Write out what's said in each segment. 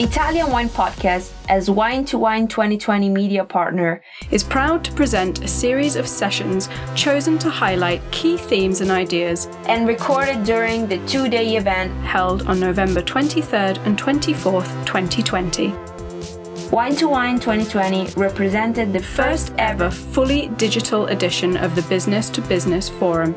Italian Wine Podcast, as Wine to Wine 2020 media partner, is proud to present a series of sessions chosen to highlight key themes and ideas and recorded during the two day event held on November 23rd and 24th, 2020. Wine to Wine 2020 represented the first ever fully digital edition of the Business to Business Forum.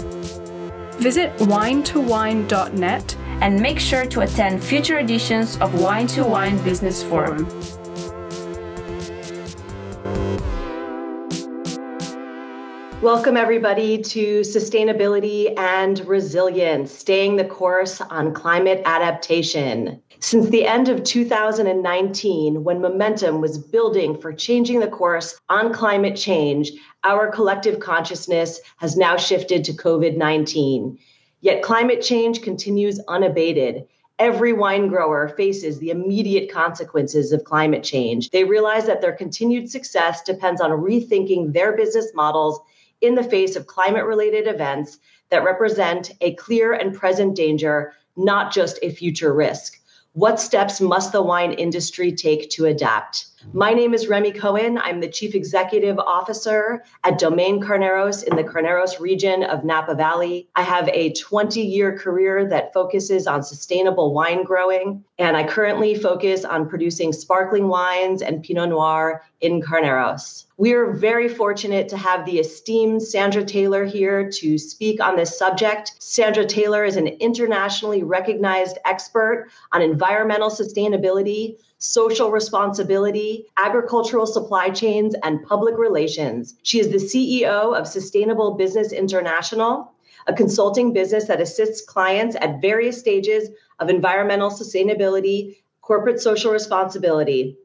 Visit winetowine.net and make sure to attend future editions of Wine to Wine Business Forum. Welcome, everybody, to Sustainability and Resilience, staying the course on climate adaptation. Since the end of 2019, when momentum was building for changing the course on climate change, our collective consciousness has now shifted to COVID 19. Yet climate change continues unabated. Every wine grower faces the immediate consequences of climate change. They realize that their continued success depends on rethinking their business models in the face of climate related events that represent a clear and present danger, not just a future risk. What steps must the wine industry take to adapt? My name is Remi Cohen. I'm the Chief Executive Officer at Domaine Carneros in the Carneros region of Napa Valley. I have a 20 year career that focuses on sustainable wine growing, and I currently focus on producing sparkling wines and Pinot Noir in Carneros. We are very fortunate to have the esteemed Sandra Taylor here to speak on this subject. Sandra Taylor is an internationally recognized expert on environmental sustainability, social responsibility, agricultural supply chains, and public relations. She is the CEO of Sustainable Business International, a consulting business that assists clients at various stages of environmental sustainability, corporate social responsibility,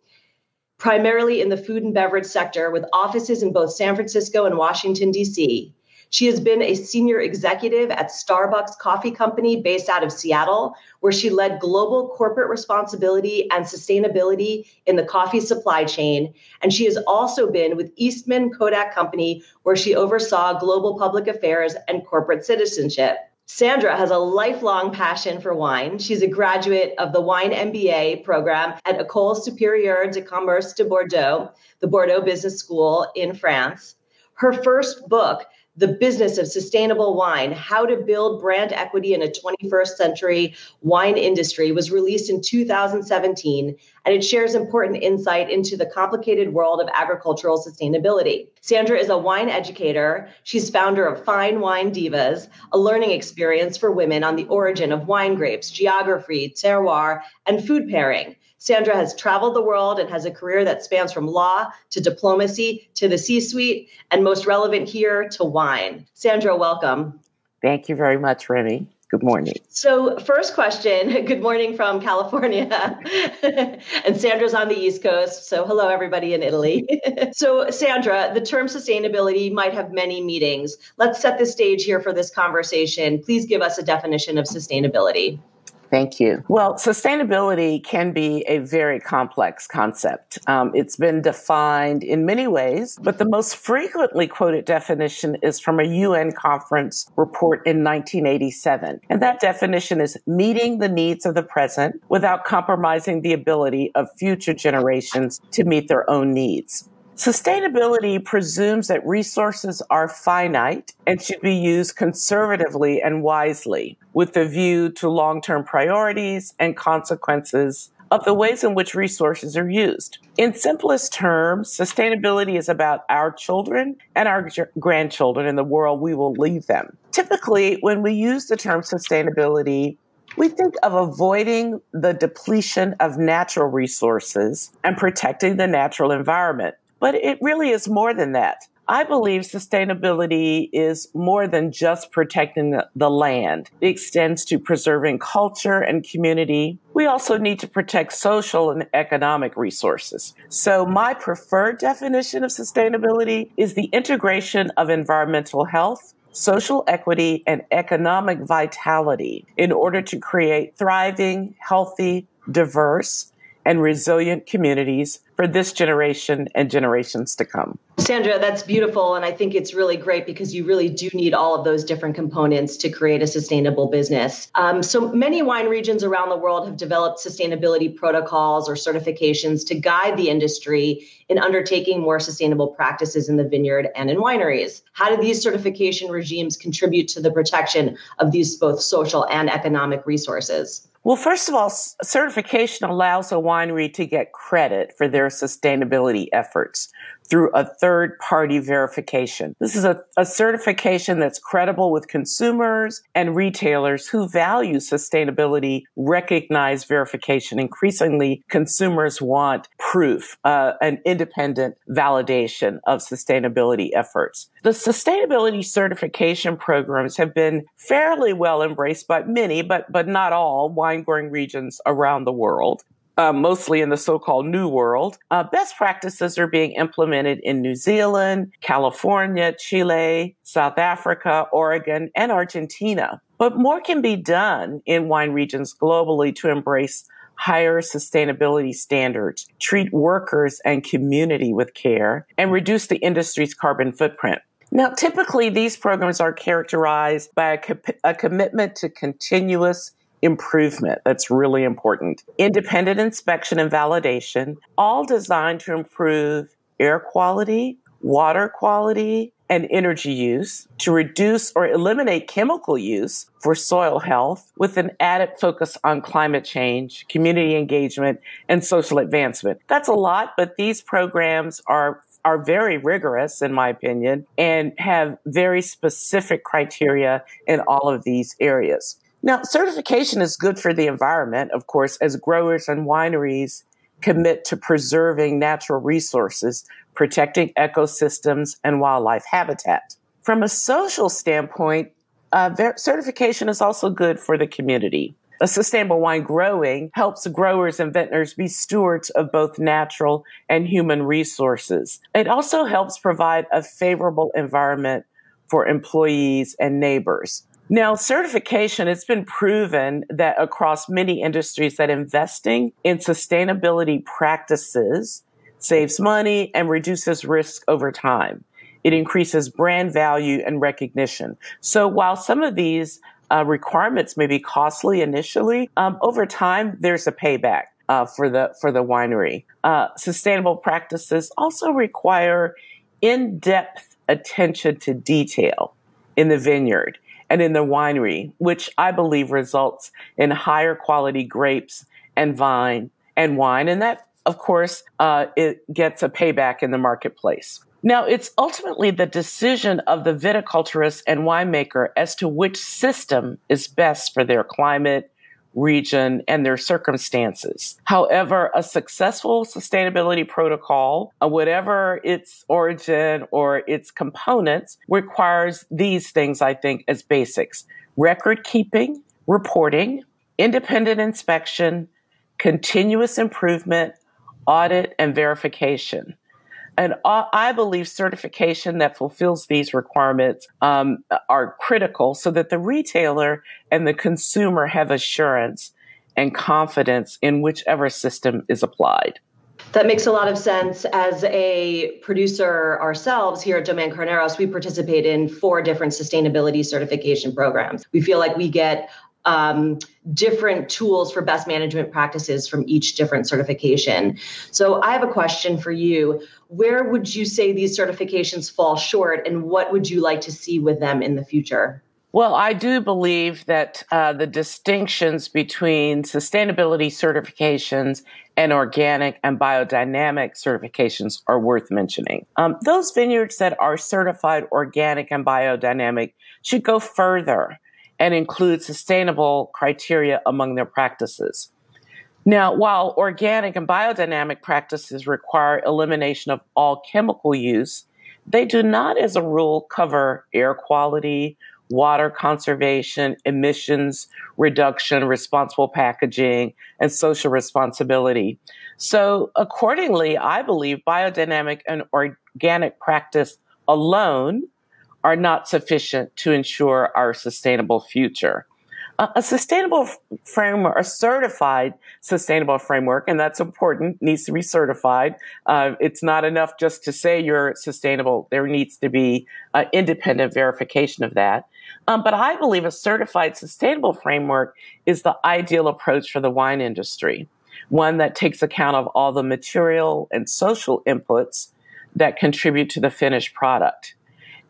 primarily in the food and beverage sector, with offices in both San Francisco and Washington, D.C. She has been a senior executive at Starbucks Coffee Company based out of Seattle, where she led global corporate responsibility and sustainability in the coffee supply chain. And she has also been with Eastman Kodak Company, where she oversaw global public affairs and corporate citizenship. Sandra has a lifelong passion for wine. She's a graduate of the Wine MBA program at École Supérieure de Commerce de Bordeaux, the Bordeaux Business School in France. Her first book, the business of sustainable wine, how to build brand equity in a 21st century wine industry, was released in 2017, and it shares important insight into the complicated world of agricultural sustainability. Sandra is a wine educator. She's founder of Fine Wine Divas, a learning experience for women on the origin of wine grapes, geography, terroir, and food pairing. Sandra has traveled the world and has a career that spans from law to diplomacy to the C suite, and most relevant here to wine. Sandra, welcome. Thank you very much, Remi. Good morning. So, first question good morning from California. and Sandra's on the East Coast. So, hello, everybody in Italy. so, Sandra, the term sustainability might have many meanings. Let's set the stage here for this conversation. Please give us a definition of sustainability. Thank you. Well, sustainability can be a very complex concept. Um, it's been defined in many ways, but the most frequently quoted definition is from a UN conference report in 1987. And that definition is meeting the needs of the present without compromising the ability of future generations to meet their own needs. Sustainability presumes that resources are finite and should be used conservatively and wisely with a view to long-term priorities and consequences of the ways in which resources are used. In simplest terms, sustainability is about our children and our grandchildren and the world we will leave them. Typically, when we use the term sustainability, we think of avoiding the depletion of natural resources and protecting the natural environment. But it really is more than that. I believe sustainability is more than just protecting the, land. It extends to preserving culture and community. We also need to protect social and economic resources. So my preferred definition of sustainability is the integration of environmental health, social equity, and economic vitality in order to create thriving, healthy, diverse, and resilient communities for this generation and generations to come. Sandra, that's beautiful. And I think it's really great because you really do need all of those different components to create a sustainable business. Um, so many wine regions around the world have developed sustainability protocols or certifications to guide the industry in undertaking more sustainable practices in the vineyard and in wineries. How do these certification regimes contribute to the protection of these both social and economic resources? Well, first of all, certification allows a winery to get credit for their sustainability efforts through a third party verification. This is a, a, certification that's credible with consumers and retailers who value sustainability, recognize verification. Increasingly, consumers want proof, uh, an independent validation of sustainability efforts. The sustainability certification programs have been fairly well embraced by many, but, but not all wine growing regions around the world uh, mostly in the so-called New World. Uh, best practices are being implemented in New Zealand, California, Chile, South Africa, Oregon, and Argentina. But more can be done in wine regions globally to embrace higher sustainability standards, treat workers and community with care, and reduce the industry's carbon footprint. Now, typically, these programs are characterized by a, co- a commitment to continuous improvement. That's really important. Independent inspection and validation, all designed to improve air quality, water quality, and energy use to reduce or eliminate chemical use for soil health with an added focus on climate change, community engagement, and social advancement. That's a lot, but these programs are are very rigorous in my opinion and have very specific criteria in all of these areas. Now, certification is good for the environment, of course, as growers and wineries commit to preserving natural resources, protecting ecosystems and wildlife habitat. From a social standpoint, uh, certification is also good for the community. A sustainable wine growing helps growers and vintners be stewards of both natural and human resources. It also helps provide a favorable environment for employees and neighbors. Now, certification, it's been proven that across many industries that investing in sustainability practices saves money and reduces risk over time. It increases brand value and recognition. So while some of these uh, requirements may be costly initially, um, over time there's a payback uh, for the for the winery. Uh, sustainable practices also require in-depth attention to detail in the vineyard and in the winery, which I believe results in higher quality grapes and vine and wine. And that, of course, uh, it gets a payback in the marketplace. Now, it's ultimately the decision of the viticulturist and winemaker as to which system is best for their climate, region, and their circumstances. However, a successful sustainability protocol, uh, whatever its origin or its components, requires these things, I think, as basics record keeping, reporting, independent inspection, continuous improvement, audit, and verification and I believe certification that fulfills these requirements um, are critical so that the retailer and the consumer have assurance and confidence in whichever system is applied. That makes a lot of sense. As a producer ourselves here at Domaine Carneros, we participate in four different sustainability certification programs. We feel like we get um, different tools for best management practices from each different certification. So I have a question for you. Where would you say these certifications fall short, and what would you like to see with them in the future? Well, I do believe that uh, the distinctions between sustainability certifications and organic and biodynamic certifications are worth mentioning. Um, those vineyards that are certified organic and biodynamic should go further and include sustainable criteria among their practices. Now, while organic and biodynamic practices require elimination of all chemical use, they do not, as a rule, cover air quality, water conservation, emissions reduction, responsible packaging, and social responsibility. So, accordingly, I believe biodynamic and organic practice alone are not sufficient to ensure our sustainable future. A, sustainable framework, a certified sustainable framework, and that's important, needs to be certified. Uh, it's not enough just to say you're sustainable. There needs to be uh, independent verification of that. Um, but I believe a certified sustainable framework is the ideal approach for the wine industry, one that takes account of all the material and social inputs that contribute to the finished product.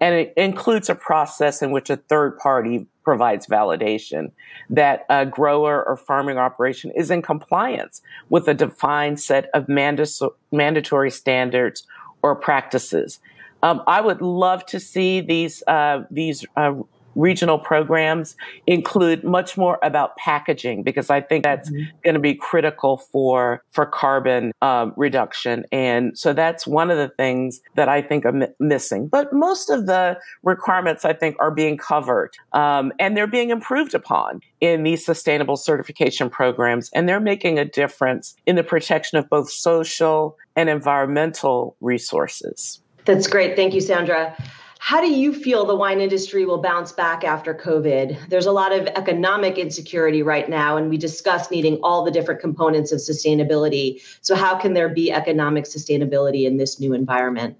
And it includes a process in which a third party provides validation that a grower or farming operation is in compliance with a defined set of mandatory standards or practices. Um, I would love to see these uh, these uh, regional programs include much more about packaging because I think that's mm-hmm. going to be critical for for carbon um, reduction. And so that's one of the things that I think are missing. But most of the requirements I think are being covered um, and they're being improved upon in these sustainable certification programs, and they're making a difference in the protection of both social and environmental resources. That's great. Thank you, Sandra. How do you feel the wine industry will bounce back after COVID? There's a lot of economic insecurity right now, and we discussed needing all the different components of sustainability. So, how can there be economic sustainability in this new environment?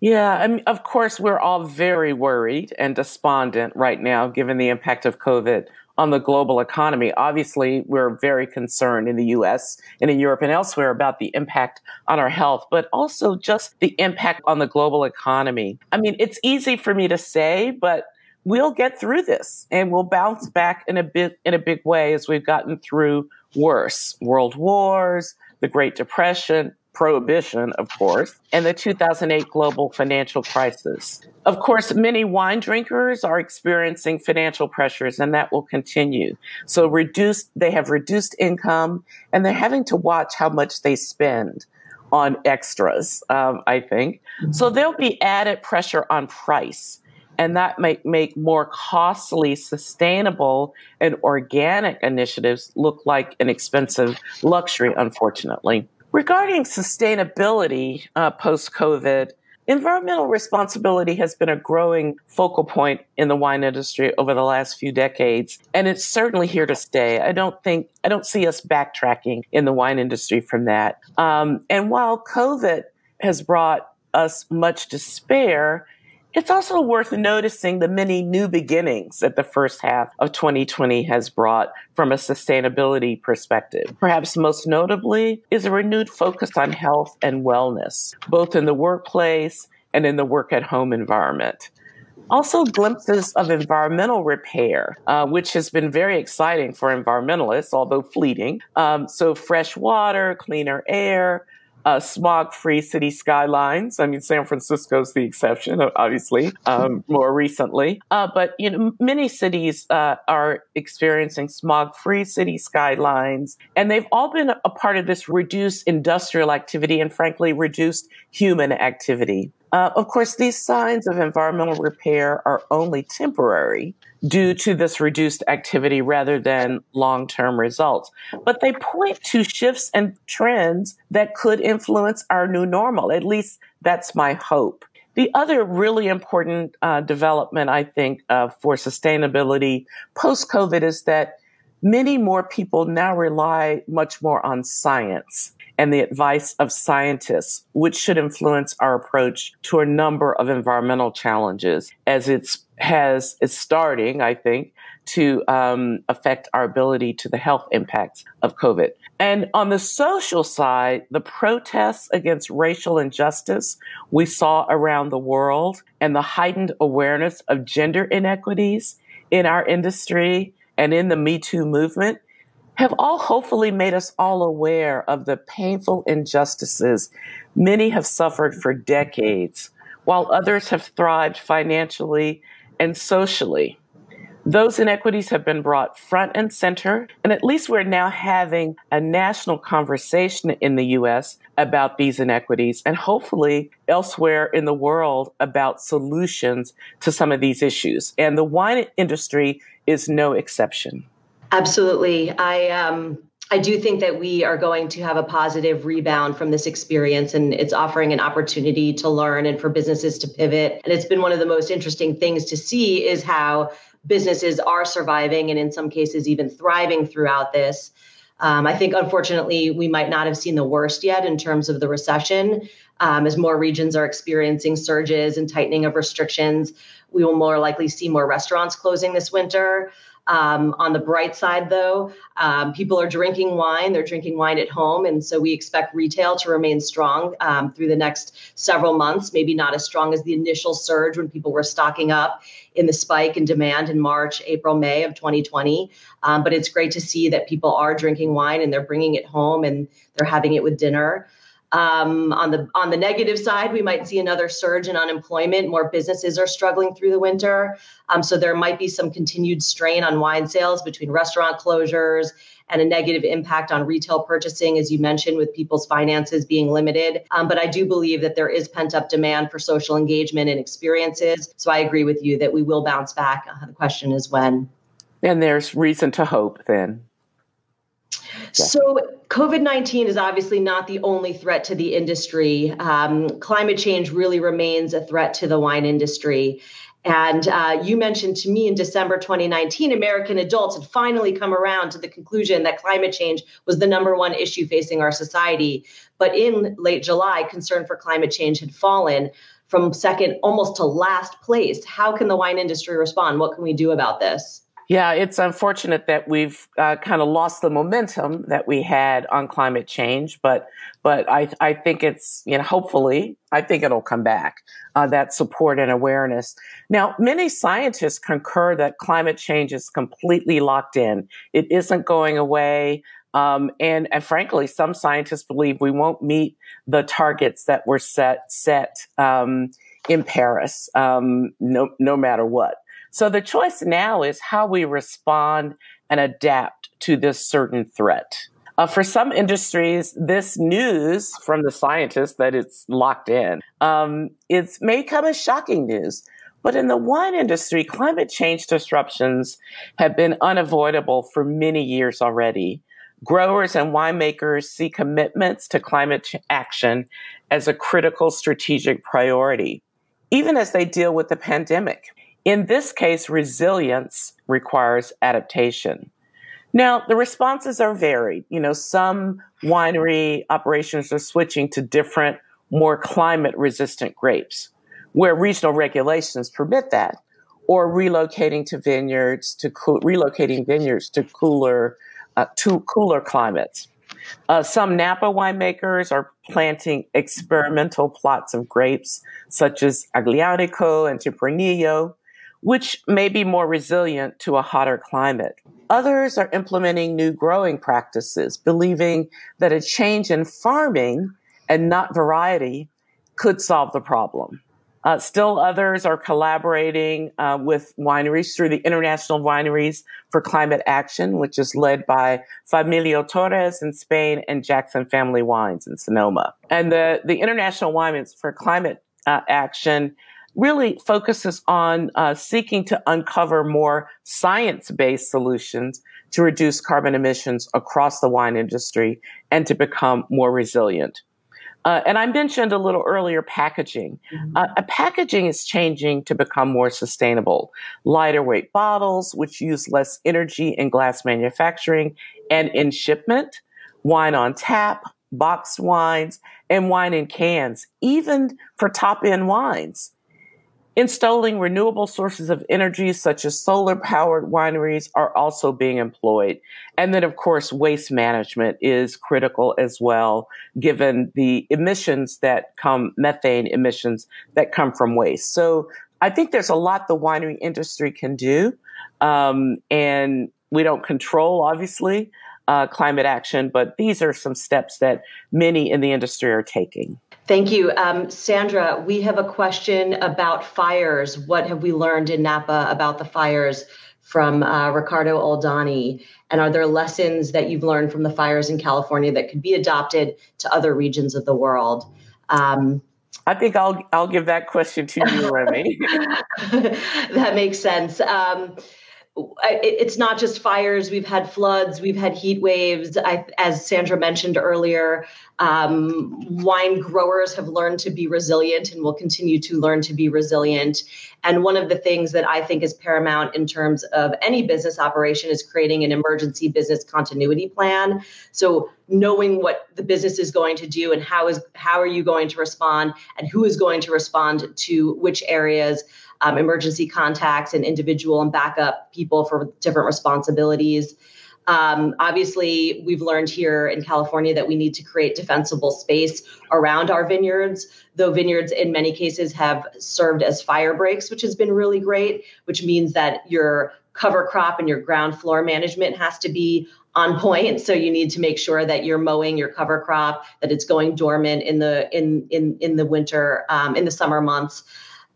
Yeah, I mean, of course, we're all very worried and despondent right now, given the impact of COVID on the global economy. Obviously, we're very concerned in the US and in Europe and elsewhere about the impact on our health, but also just the impact on the global economy. I mean, it's easy for me to say, but we'll get through this and we'll bounce back in a bit in a big way as we've gotten through worse world wars, the Great Depression, prohibition, of course, and the 2008 global financial crisis. Of course, many wine drinkers are experiencing financial pressures and that will continue. So reduced, they have reduced income and they're having to watch how much they spend on extras, um, I think. Mm-hmm. So there'll be added pressure on price and that might make more costly, sustainable, and organic initiatives look like an expensive luxury, unfortunately. Regarding sustainability uh, post COVID, environmental responsibility has been a growing focal point in the wine industry over the last few decades, and it's certainly here to stay. I don't think, I don't see us backtracking in the wine industry from that. Um, and while COVID has brought us much despair, it's also worth noticing the many new beginnings that the first half of 2020 has brought from a sustainability perspective. Perhaps most notably is a renewed focus on health and wellness, both in the workplace and in the work at home environment. Also, glimpses of environmental repair, uh, which has been very exciting for environmentalists, although fleeting. Um, so, fresh water, cleaner air, uh, smog free city skylines. I mean, San Francisco's the exception, obviously, um, more recently. Uh, but, you know, many cities uh, are experiencing smog free city skylines, and they've all been a part of this reduced industrial activity and, frankly, reduced human activity. Uh, of course, these signs of environmental repair are only temporary due to this reduced activity rather than long term results. But they point to shifts and trends that could influence our new normal. At least that's my hope. The other really important uh, development, I think, uh, for sustainability post COVID is that many more people now rely much more on science and the advice of scientists, which should influence our approach to a number of environmental challenges as it's has is starting, I think, to um, affect our ability to the health impacts of COVID. And on the social side, the protests against racial injustice we saw around the world and the heightened awareness of gender inequities in our industry and in the Me Too movement have all hopefully made us all aware of the painful injustices many have suffered for decades, while others have thrived financially and socially. Those inequities have been brought front and center, and at least we're now having a national conversation in the US about these inequities and hopefully elsewhere in the world about solutions to some of these issues. And the wine industry is no exception. Absolutely. I um I do think that we are going to have a positive rebound from this experience, and it's offering an opportunity to learn and for businesses to pivot. And it's been one of the most interesting things to see is how businesses are surviving and in some cases even thriving throughout this. Um, I think, unfortunately, we might not have seen the worst yet in terms of the recession. Um, as more regions are experiencing surges and tightening of restrictions, we will more likely see more restaurants closing this winter. Um, on the bright side, though, um, people are drinking wine. They're drinking wine at home. And so we expect retail to remain strong um, through the next several months, maybe not as strong as the initial surge when people were stocking up in the spike in demand in March, April, May of 2020. Um, but it's great to see that people are drinking wine and they're bringing it home and they're having it with dinner. Um, on the on the negative side, we might see another surge in unemployment. More businesses are struggling through the winter, um, so there might be some continued strain on wine sales between restaurant closures and a negative impact on retail purchasing, as you mentioned, with people's finances being limited. Um, but I do believe that there is pent up demand for social engagement and experiences. So I agree with you that we will bounce back. The question is when. And there's reason to hope then. So, COVID 19 is obviously not the only threat to the industry. Um, climate change really remains a threat to the wine industry. And uh, you mentioned to me in December 2019, American adults had finally come around to the conclusion that climate change was the number one issue facing our society. But in late July, concern for climate change had fallen from second almost to last place. How can the wine industry respond? What can we do about this? Yeah, it's unfortunate that we've uh, kind of lost the momentum that we had on climate change, but but I I think it's you know hopefully I think it'll come back uh, that support and awareness. Now, many scientists concur that climate change is completely locked in; it isn't going away. Um, and, and frankly, some scientists believe we won't meet the targets that were set set um, in Paris, um, no no matter what. So the choice now is how we respond and adapt to this certain threat. Uh, for some industries, this news from the scientists that it's locked in, um, it may come as shocking news. But in the wine industry, climate change disruptions have been unavoidable for many years already. Growers and winemakers see commitments to climate action as a critical strategic priority, even as they deal with the pandemic. In this case, resilience requires adaptation. Now, the responses are varied. You know, some winery operations are switching to different, more climate resistant grapes where regional regulations permit that, or relocating to vineyards to co- relocating vineyards to cooler, uh, to cooler climates. Uh, some Napa winemakers are planting experimental plots of grapes, such as Aglianico and Tempranillo, which may be more resilient to a hotter climate. Others are implementing new growing practices, believing that a change in farming and not variety could solve the problem. Uh, still others are collaborating uh, with wineries through the International Wineries for Climate Action, which is led by Familia Torres in Spain and Jackson Family Wines in Sonoma. And the, the International Wineries for Climate uh, Action really focuses on uh, seeking to uncover more science-based solutions to reduce carbon emissions across the wine industry and to become more resilient. Uh, and I mentioned a little earlier packaging. Mm-hmm. Uh, packaging is changing to become more sustainable. Lighter weight bottles, which use less energy in glass manufacturing and in shipment, wine on tap, boxed wines, and wine in cans, even for top end wines. Installing renewable sources of energy such as solar powered wineries are also being employed. And then, of course, waste management is critical as well, given the emissions that come, methane emissions that come from waste. So I think there's a lot the winery industry can do. Um, and we don't control, obviously, uh, climate action, but these are some steps that many in the industry are taking. Thank you. Um, Sandra, we have a question about fires. What have we learned in Napa about the fires from uh, Ricardo Aldani? And are there lessons that you've learned from the fires in California that could be adopted to other regions of the world? Um, I think I'll I'll give that question to you, Remi. that makes sense. Um, it's not just fires. We've had floods, we've had heat waves. I, as Sandra mentioned earlier, um, wine growers have learned to be resilient and will continue to learn to be resilient. And one of the things that I think is paramount in terms of any business operation is creating an emergency business continuity plan. So knowing what the business is going to do and how is how are you going to respond and who is going to respond to which areas um, emergency contacts and individual and backup people for different responsibilities. Um, obviously, we've learned here in California that we need to create defensible space around our vineyards, though vineyards in many cases have served as fire breaks, which has been really great, which means that your cover crop and your ground floor management has to be on point so you need to make sure that you're mowing your cover crop that it's going dormant in the in in in the winter um, in the summer months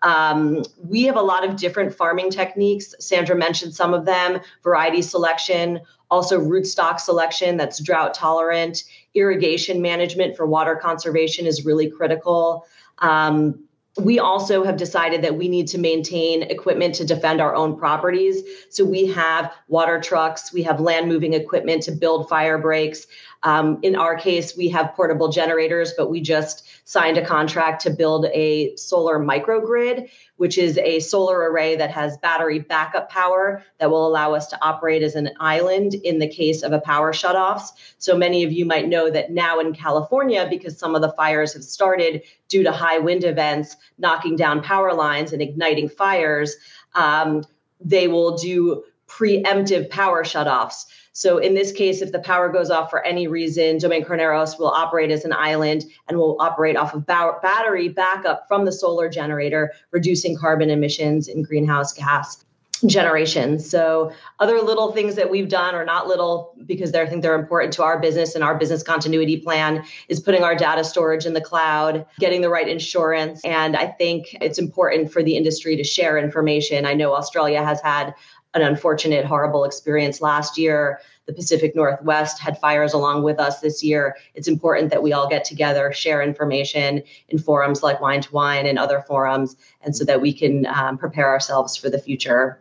um, we have a lot of different farming techniques. Sandra mentioned some of them variety selection, also rootstock selection that's drought tolerant, irrigation management for water conservation is really critical. Um, we also have decided that we need to maintain equipment to defend our own properties. So we have water trucks, we have land moving equipment to build fire breaks. Um, in our case, we have portable generators, but we just signed a contract to build a solar microgrid, which is a solar array that has battery backup power that will allow us to operate as an island in the case of a power shutoffs. So many of you might know that now in California, because some of the fires have started due to high wind events, knocking down power lines and igniting fires, um, they will do preemptive power shutoffs. So in this case, if the power goes off for any reason, Domaine Carneros will operate as an island and will operate off of ba- battery backup from the solar generator, reducing carbon emissions and greenhouse gas generation. So other little things that we've done are not little because I think they're important to our business and our business continuity plan is putting our data storage in the cloud, getting the right insurance. And I think it's important for the industry to share information. I know Australia has had an unfortunate, horrible experience last year. The Pacific Northwest had fires along with us this year. It's important that we all get together, share information in forums like Wine to Wine and other forums, and so that we can um, prepare ourselves for the future.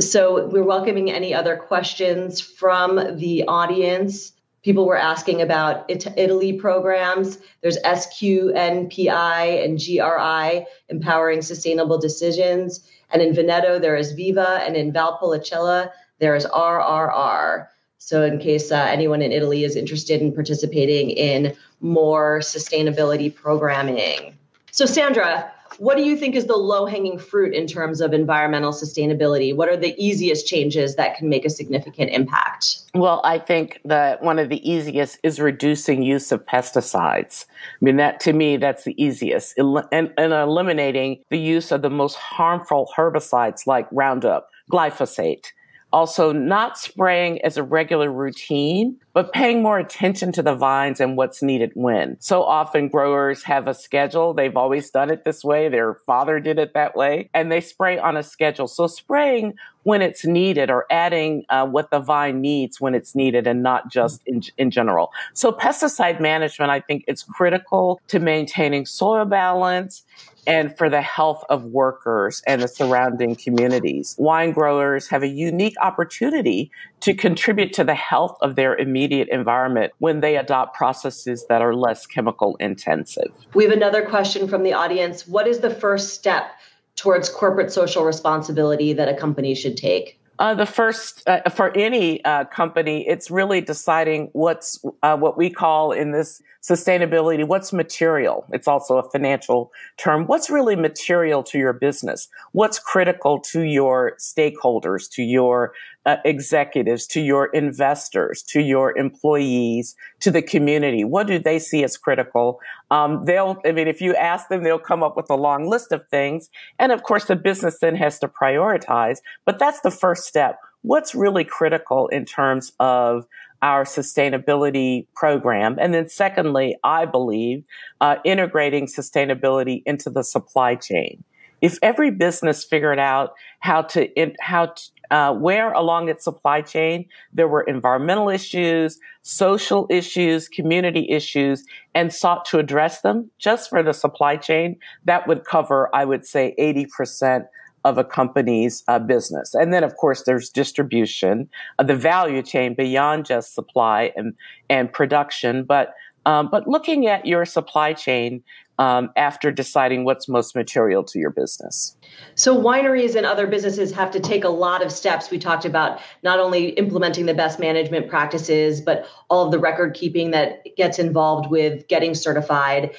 So, we're welcoming any other questions from the audience. People were asking about Italy programs. There's SQNPI and GRI, Empowering Sustainable Decisions and in Veneto, there is Viva, and in Valpolicella, there is RRR. So, in case uh, anyone in Italy is interested in participating in more sustainability programming. So, Sandra, what do you think is the low hanging fruit in terms of environmental sustainability? What are the easiest changes that can make a significant impact? Well, I think that one of the easiest is reducing use of pesticides. I mean, that to me, that's the easiest. And, and eliminating the use of the most harmful herbicides like Roundup, glyphosate, also, not spraying as a regular routine, but paying more attention to the vines and what's needed when. So often growers have a schedule. They've always done it this way. Their father did it that way and they spray on a schedule. So spraying when it's needed or adding uh, what the vine needs when it's needed and not just in, in general. So pesticide management, I think it's critical to maintaining soil balance and for the health of workers and the surrounding communities. Wine growers have a unique opportunity to contribute to the health of their immediate environment when they adopt processes that are less chemical intensive. We have another question from the audience. What is the first step towards corporate social responsibility that a company should take? Uh, the first uh, for any uh, company, it's really deciding what's uh, what we call in this sustainability what's material. It's also a financial term. What's really material to your business? What's critical to your stakeholders, to your uh, executives, to your investors, to your employees, to the community? What do they see as critical? Um, they'll, I mean, if you ask them, they'll come up with a long list of things. And of course, the business then has to prioritize, but that's the first step. What's really critical in terms of our sustainability program. And then secondly, I believe uh, integrating sustainability into the supply chain. If every business figured out how to, in, how to, uh, where along its supply chain there were environmental issues, social issues, community issues, and sought to address them just for the supply chain, that would cover, I would say, 80% of a company's uh, business. And then, of course, there's distribution, uh, the value chain beyond just supply and, and production. But, um, but looking at your supply chain um, after deciding what's most material to your business. So, wineries and other businesses have to take a lot of steps. We talked about not only implementing the best management practices, but all of the record keeping that gets involved with getting certified.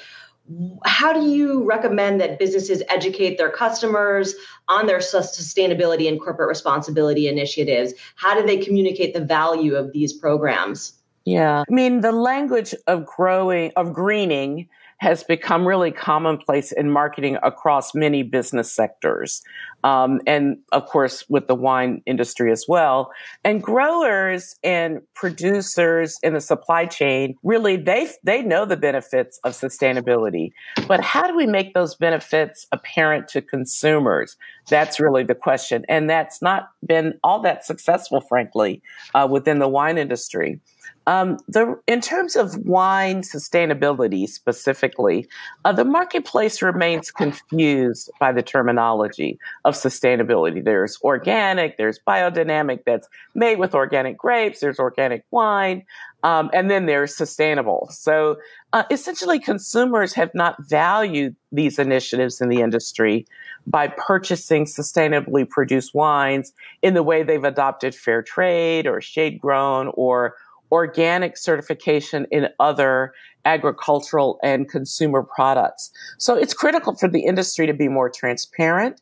How do you recommend that businesses educate their customers on their sustainability and corporate responsibility initiatives? How do they communicate the value of these programs? Yeah. I mean, the language of growing, of greening has become really commonplace in marketing across many business sectors. Um, and of course, with the wine industry as well. And growers and producers in the supply chain really, they, they know the benefits of sustainability. But how do we make those benefits apparent to consumers? That's really the question. And that's not been all that successful, frankly, uh, within the wine industry. Um, the, in terms of wine sustainability specifically, uh, the marketplace remains confused by the terminology of sustainability. There's organic, there's biodynamic that's made with organic grapes, there's organic wine, um, and then there's sustainable. So uh, essentially, consumers have not valued these initiatives in the industry by purchasing sustainably produced wines in the way they've adopted fair trade or shade grown or organic certification in other agricultural and consumer products. So it's critical for the industry to be more transparent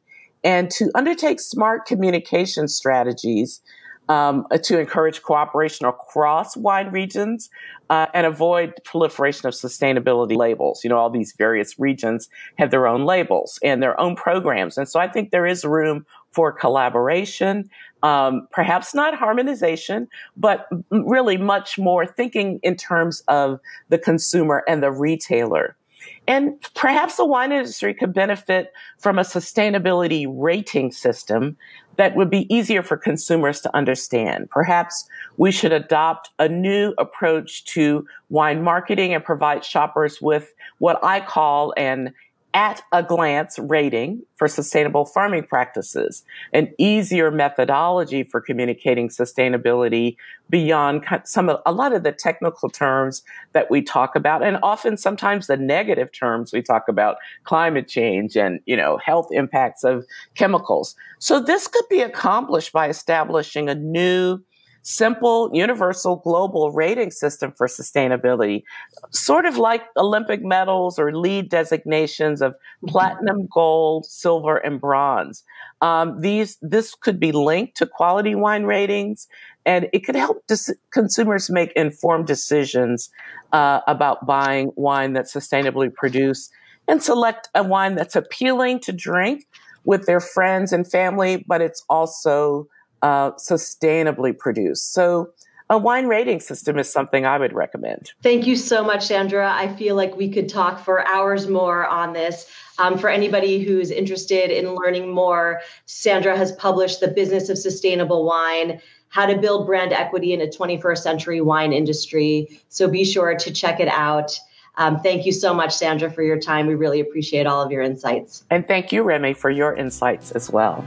and to undertake smart communication strategies um, to encourage cooperation across wine regions uh, and avoid proliferation of sustainability labels. You know, all these various regions have their own labels and their own programs. And so I think there is room for collaboration, um, perhaps not harmonization, but really much more thinking in terms of the consumer and the retailer. And perhaps the wine industry could benefit from a sustainability rating system that would be easier for consumers to understand. Perhaps we should adopt a new approach to wine marketing and provide shoppers with what I call an at a glance rating for sustainable farming practices, an easier methodology for communicating sustainability beyond some of a lot of the technical terms that we talk about and often sometimes the negative terms we talk about climate change and you know health impacts of chemicals. So this could be accomplished by establishing a new simple, universal, global rating system for sustainability, sort of like Olympic medals or LEED designations of platinum, gold, silver, and bronze. Um, these this could be linked to quality wine ratings, and it could help dis- consumers make informed decisions uh, about buying wine that's sustainably produced and select a wine that's appealing to drink with their friends and family, but it's also uh, sustainably produced. So a wine rating system is something I would recommend. Thank you so much, Sandra. I feel like we could talk for hours more on this. Um, for anybody who's interested in learning more, Sandra has published The Business of Sustainable Wine How to Build Brand Equity in a 21st Century Wine Industry. So be sure to check it out. Um, thank you so much, Sandra, for your time. We really appreciate all of your insights. And thank you, Remi, for your insights as well.